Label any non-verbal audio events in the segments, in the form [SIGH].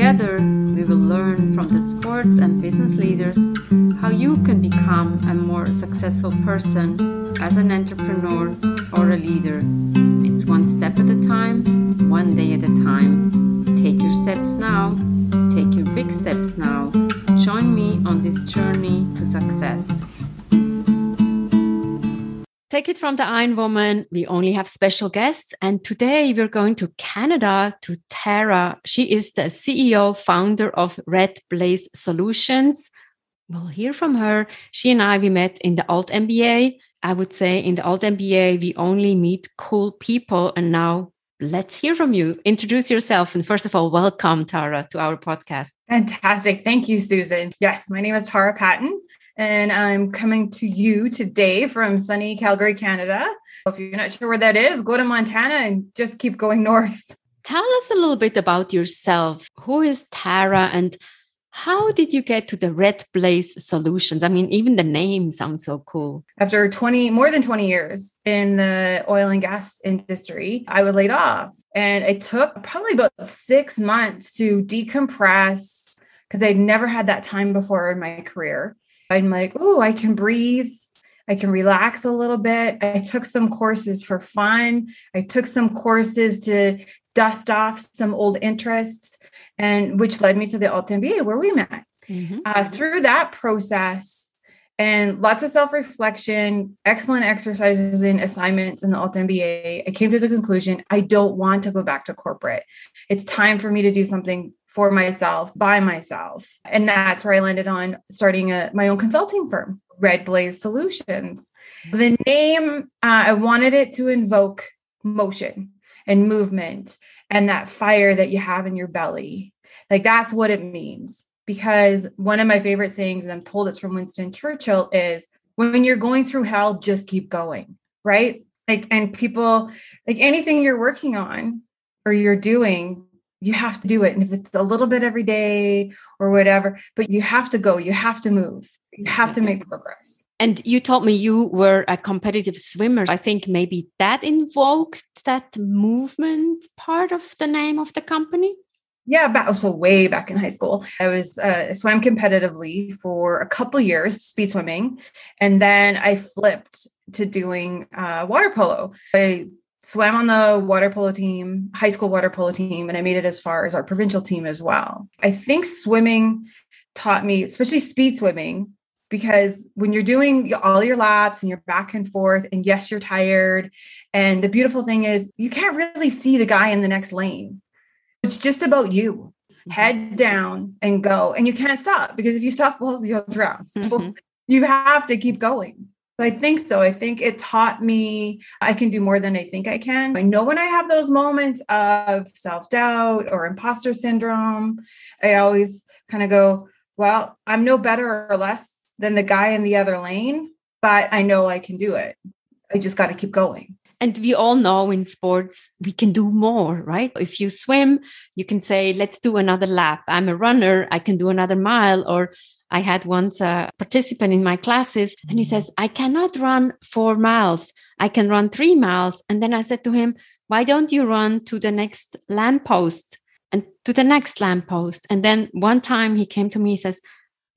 Together, we will learn from the sports and business leaders how you can become a more successful person as an entrepreneur or a leader. It's one step at a time, one day at a time. Take your steps now, take your big steps now. Join me on this journey to success. Take it from the Iron Woman. We only have special guests. And today we're going to Canada to Tara. She is the CEO, founder of Red Blaze Solutions. We'll hear from her. She and I, we met in the Alt MBA. I would say in the Alt MBA, we only meet cool people. And now let's hear from you. Introduce yourself. And first of all, welcome, Tara, to our podcast. Fantastic. Thank you, Susan. Yes, my name is Tara Patton, and I'm coming to you today from sunny Calgary, Canada. If you're not sure where that is, go to Montana and just keep going north. Tell us a little bit about yourself. Who is Tara and how did you get to the Red Blaze Solutions? I mean, even the name sounds so cool. After 20, more than 20 years in the oil and gas industry, I was laid off. And it took probably about six months to decompress because I'd never had that time before in my career. I'm like, oh, I can breathe. I can relax a little bit. I took some courses for fun. I took some courses to dust off some old interests and which led me to the Alt MBA where we met. Mm-hmm. Uh, through that process and lots of self reflection, excellent exercises and assignments in the Alt MBA, I came to the conclusion I don't want to go back to corporate. It's time for me to do something for myself by myself. And that's where I landed on starting a, my own consulting firm, Red Blaze Solutions. The name, uh, I wanted it to invoke motion and movement and that fire that you have in your belly. Like that's what it means. Because one of my favorite sayings, and I'm told it's from Winston Churchill, is when you're going through hell, just keep going. Right. Like, and people, like anything you're working on or you're doing, you have to do it. And if it's a little bit every day or whatever, but you have to go, you have to move, you have to make progress. And you told me you were a competitive swimmer. I think maybe that invoked that movement part of the name of the company. Yeah, back also way back in high school, I was uh, swam competitively for a couple years, speed swimming, and then I flipped to doing uh, water polo. I swam on the water polo team, high school water polo team, and I made it as far as our provincial team as well. I think swimming taught me, especially speed swimming, because when you're doing all your laps and you're back and forth and yes you're tired and the beautiful thing is you can't really see the guy in the next lane it's just about you mm-hmm. head down and go and you can't stop because if you stop well you'll drown so mm-hmm. you have to keep going so I think so. I think it taught me I can do more than I think I can. I know when I have those moments of self doubt or imposter syndrome, I always kind of go, well, I'm no better or less than the guy in the other lane, but I know I can do it. I just got to keep going. And we all know in sports, we can do more, right? If you swim, you can say, let's do another lap. I'm a runner, I can do another mile. Or I had once a participant in my classes, and he says, I cannot run four miles, I can run three miles. And then I said to him, why don't you run to the next lamppost and to the next lamppost? And then one time he came to me, he says,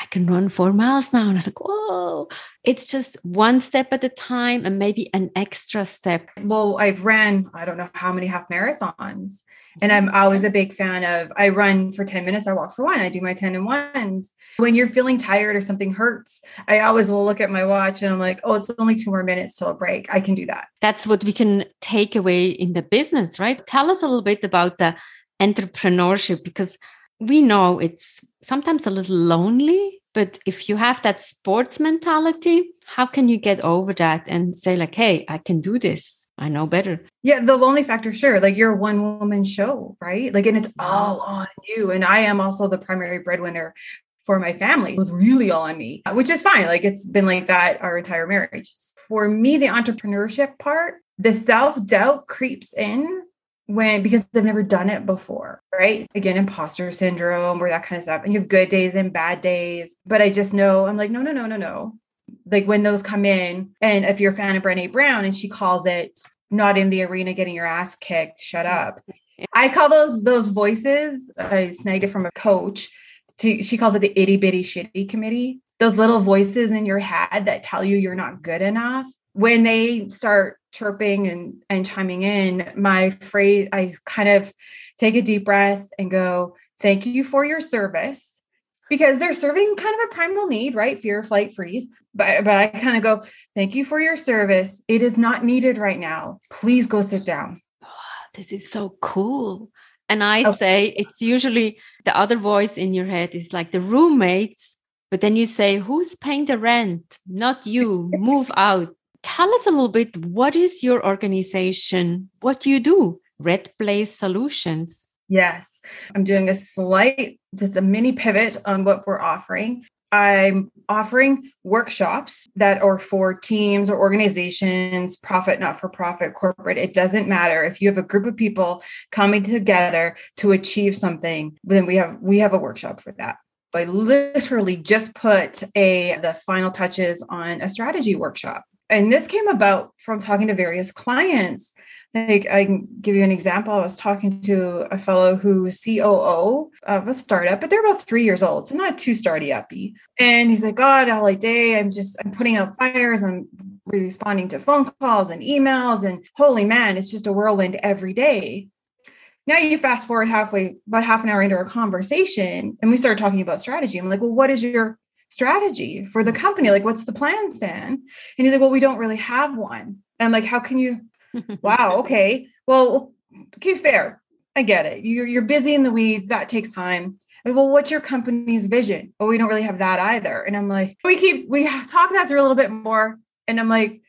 I can run four miles now. And I was like, whoa, it's just one step at a time and maybe an extra step. Well, I've ran, I don't know how many half marathons. And I'm mm-hmm. always a big fan of I run for 10 minutes, I walk for one, I do my 10 and ones. When you're feeling tired or something hurts, I always will look at my watch and I'm like, oh, it's only two more minutes till a break. I can do that. That's what we can take away in the business, right? Tell us a little bit about the entrepreneurship because we know it's sometimes a little lonely, but if you have that sports mentality, how can you get over that and say, like, hey, I can do this? I know better. Yeah, the lonely factor, sure. Like you're a one woman show, right? Like, and it's all on you. And I am also the primary breadwinner for my family. It was really all on me, which is fine. Like it's been like that our entire marriage. For me, the entrepreneurship part, the self doubt creeps in when because I've never done it before, right? Again, imposter syndrome or that kind of stuff. And you have good days and bad days. But I just know I'm like, no, no, no, no, no. Like when those come in, and if you're a fan of Brene Brown and she calls it not in the arena getting your ass kicked, shut up. I call those those voices, I snagged it from a coach. To, she calls it the itty bitty shitty committee. Those little voices in your head that tell you you're not good enough. When they start chirping and, and chiming in, my phrase, I kind of take a deep breath and go, Thank you for your service. Because they're serving kind of a primal need, right? Fear, flight, freeze. But, but I kind of go, Thank you for your service. It is not needed right now. Please go sit down. Ah, this is so cool. And I okay. say it's usually the other voice in your head is like the roommates, but then you say, Who's paying the rent? Not you. [LAUGHS] Move out tell us a little bit what is your organization? What do you do? Red Blaze Solutions. Yes, I'm doing a slight, just a mini pivot on what we're offering. I'm offering workshops that are for teams or organizations, profit, not for profit, corporate. It doesn't matter. If you have a group of people coming together to achieve something, then we have we have a workshop for that. I literally just put a the final touches on a strategy workshop and this came about from talking to various clients. Like i can give you an example. I was talking to a fellow who's coo of a startup but they're about three years old so not too starty uppy. And he's like god all day i'm just i'm putting out fires. I'm responding to phone calls and emails and holy man it's just a whirlwind every day. Now you fast forward halfway about half an hour into our conversation and we started talking about strategy. I'm like well what is your strategy for the company? Like, what's the plan, Stan? And he's like, well, we don't really have one. And I'm like, how can you? [LAUGHS] wow. Okay. Well, okay, fair. I get it. You're, you're busy in the weeds. That takes time. Like, well, what's your company's vision? Well, we don't really have that either. And I'm like, we keep, we talk that through a little bit more. And I'm like,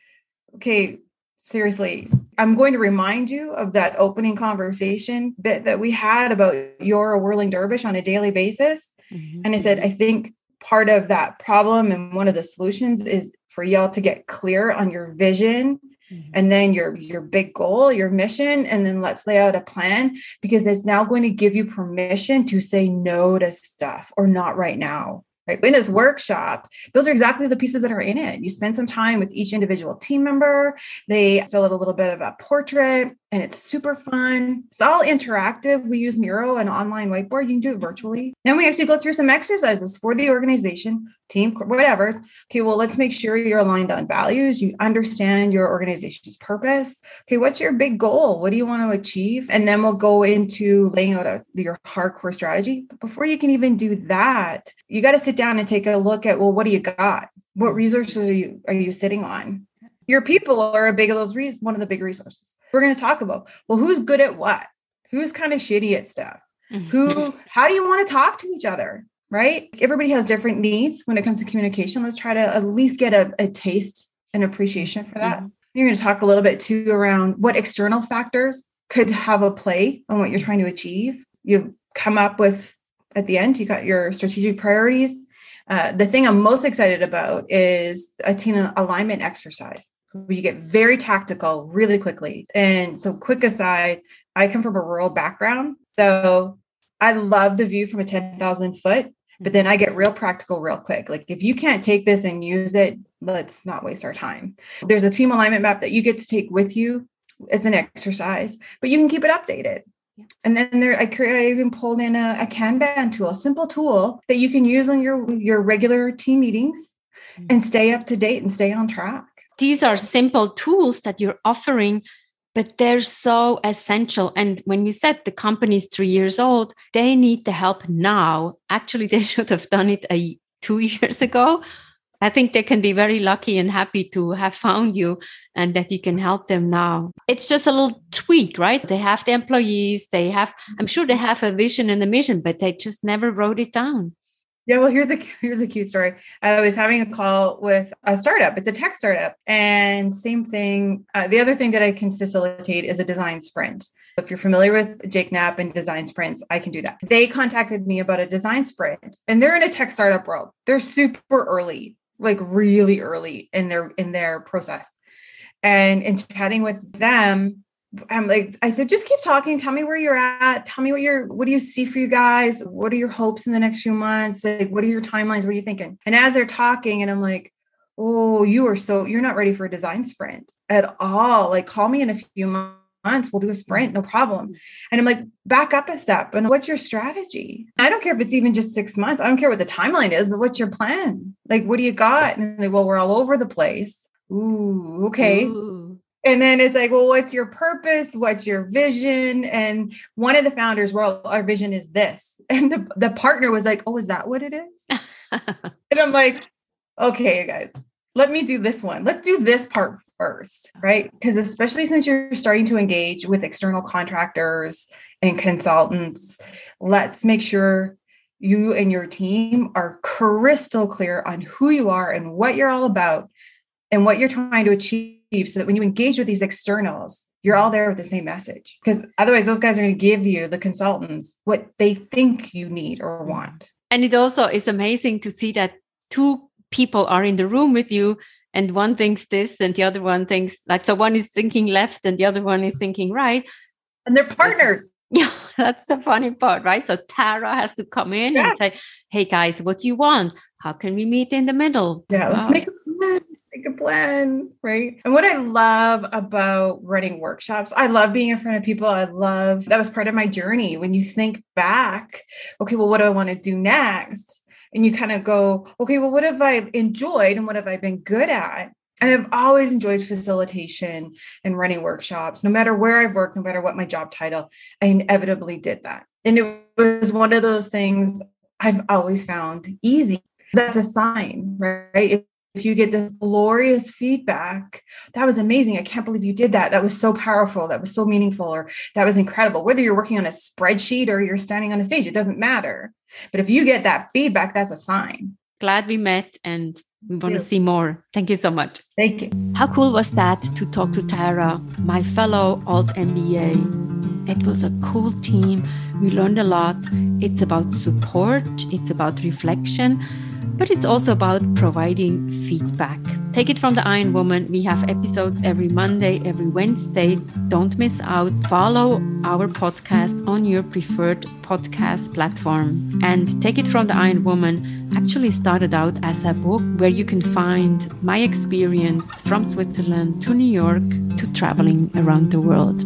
okay, seriously, I'm going to remind you of that opening conversation bit that we had about you're a whirling dervish on a daily basis. Mm-hmm. And I said, I think part of that problem and one of the solutions is for y'all to get clear on your vision mm-hmm. and then your your big goal your mission and then let's lay out a plan because it's now going to give you permission to say no to stuff or not right now right? In this workshop, those are exactly the pieces that are in it. You spend some time with each individual team member. They fill out a little bit of a portrait and it's super fun. It's all interactive. We use Miro, an online whiteboard. You can do it virtually. Then we actually go through some exercises for the organization, team, whatever. Okay, well, let's make sure you're aligned on values. You understand your organization's purpose. Okay, what's your big goal? What do you want to achieve? And then we'll go into laying out a, your hardcore strategy. But before you can even do that, you got to sit down and take a look at well, what do you got? What resources are you are you sitting on? Your people are a big of those reasons, one of the big resources. We're going to talk about well, who's good at what? Who's kind of shitty at stuff? Mm-hmm. Who, how do you want to talk to each other? Right? Everybody has different needs when it comes to communication. Let's try to at least get a, a taste and appreciation for that. Mm-hmm. You're going to talk a little bit too around what external factors could have a play on what you're trying to achieve. You come up with at the end, you got your strategic priorities. Uh, the thing I'm most excited about is a team alignment exercise. You get very tactical really quickly. And so, quick aside, I come from a rural background. So, I love the view from a 10,000 foot, but then I get real practical real quick. Like, if you can't take this and use it, let's not waste our time. There's a team alignment map that you get to take with you as an exercise, but you can keep it updated. And then there, I, I even pulled in a, a Kanban tool, a simple tool that you can use on your your regular team meetings mm-hmm. and stay up to date and stay on track. These are simple tools that you're offering, but they're so essential. And when you said the company's three years old, they need the help now. Actually, they [LAUGHS] should have done it a two [LAUGHS] years ago I think they can be very lucky and happy to have found you and that you can help them now. It's just a little tweak, right? They have the employees, they have, I'm sure they have a vision and a mission, but they just never wrote it down. Yeah, well, here's a [LAUGHS] here's a cute story. I was having a call with a startup. It's a tech startup, and same thing. Uh, the other thing that I can facilitate is a design sprint. If you're familiar with Jake Knapp and design sprints, I can do that. They contacted me about a design sprint, and they're in a tech startup world. They're super early, like really early in their in their process. And in chatting with them, I'm like, I said, just keep talking. Tell me where you're at. Tell me what you're, what do you see for you guys? What are your hopes in the next few months? Like, what are your timelines? What are you thinking? And as they're talking, and I'm like, oh, you are so, you're not ready for a design sprint at all. Like, call me in a few months. We'll do a sprint, no problem. And I'm like, back up a step. And what's your strategy? I don't care if it's even just six months. I don't care what the timeline is, but what's your plan? Like, what do you got? And they, well, we're all over the place. Ooh, okay. Ooh and then it's like, well, what's your purpose? What's your vision? And one of the founders, well, our vision is this. [LAUGHS] And the, the partner was like, oh, is that what it is? [LAUGHS] and I'm like, okay, you guys, let me do this one. Let's do this part first, right? Because especially since you're starting to engage with external contractors and consultants, let's make sure you and your team are crystal clear on who you are and what you're all about and what you're trying to achieve so that when you engage with these externals, you're all there with the same message. Because otherwise, those guys are going to give you, the consultants, what they think you need or want. And it also is amazing to see that two people are in the room with you and one thinks this and the other one thinks like so one is thinking left and the other one is thinking right and they're partners [LAUGHS] yeah that's the funny part right so tara has to come in yeah. and say hey guys what do you want how can we meet in the middle yeah let's make a plan, right? And what I love about running workshops, I love being in front of people. I love that was part of my journey. When you think back, okay, well, what do I want to do next? And you kind of go, okay, well, what have I enjoyed and what have I been good at? And I've always enjoyed facilitation and running workshops, no matter where I've worked, no matter what my job title, I inevitably did that. And it was one of those things I've always found easy. That's a sign, right? If you get this glorious feedback, that was amazing. I can't believe you did that. That was so powerful. That was so meaningful, or that was incredible. Whether you're working on a spreadsheet or you're standing on a stage, it doesn't matter. But if you get that feedback, that's a sign. Glad we met and we want to see more. Thank you so much. Thank you. How cool was that to talk to Tara, my fellow alt MBA? It was a cool team. We learned a lot. It's about support, it's about reflection but it's also about providing feedback. Take it from the Iron Woman. We have episodes every Monday, every Wednesday. Don't miss out. Follow our podcast on your preferred podcast platform. And Take It from the Iron Woman actually started out as a book where you can find my experience from Switzerland to New York to traveling around the world.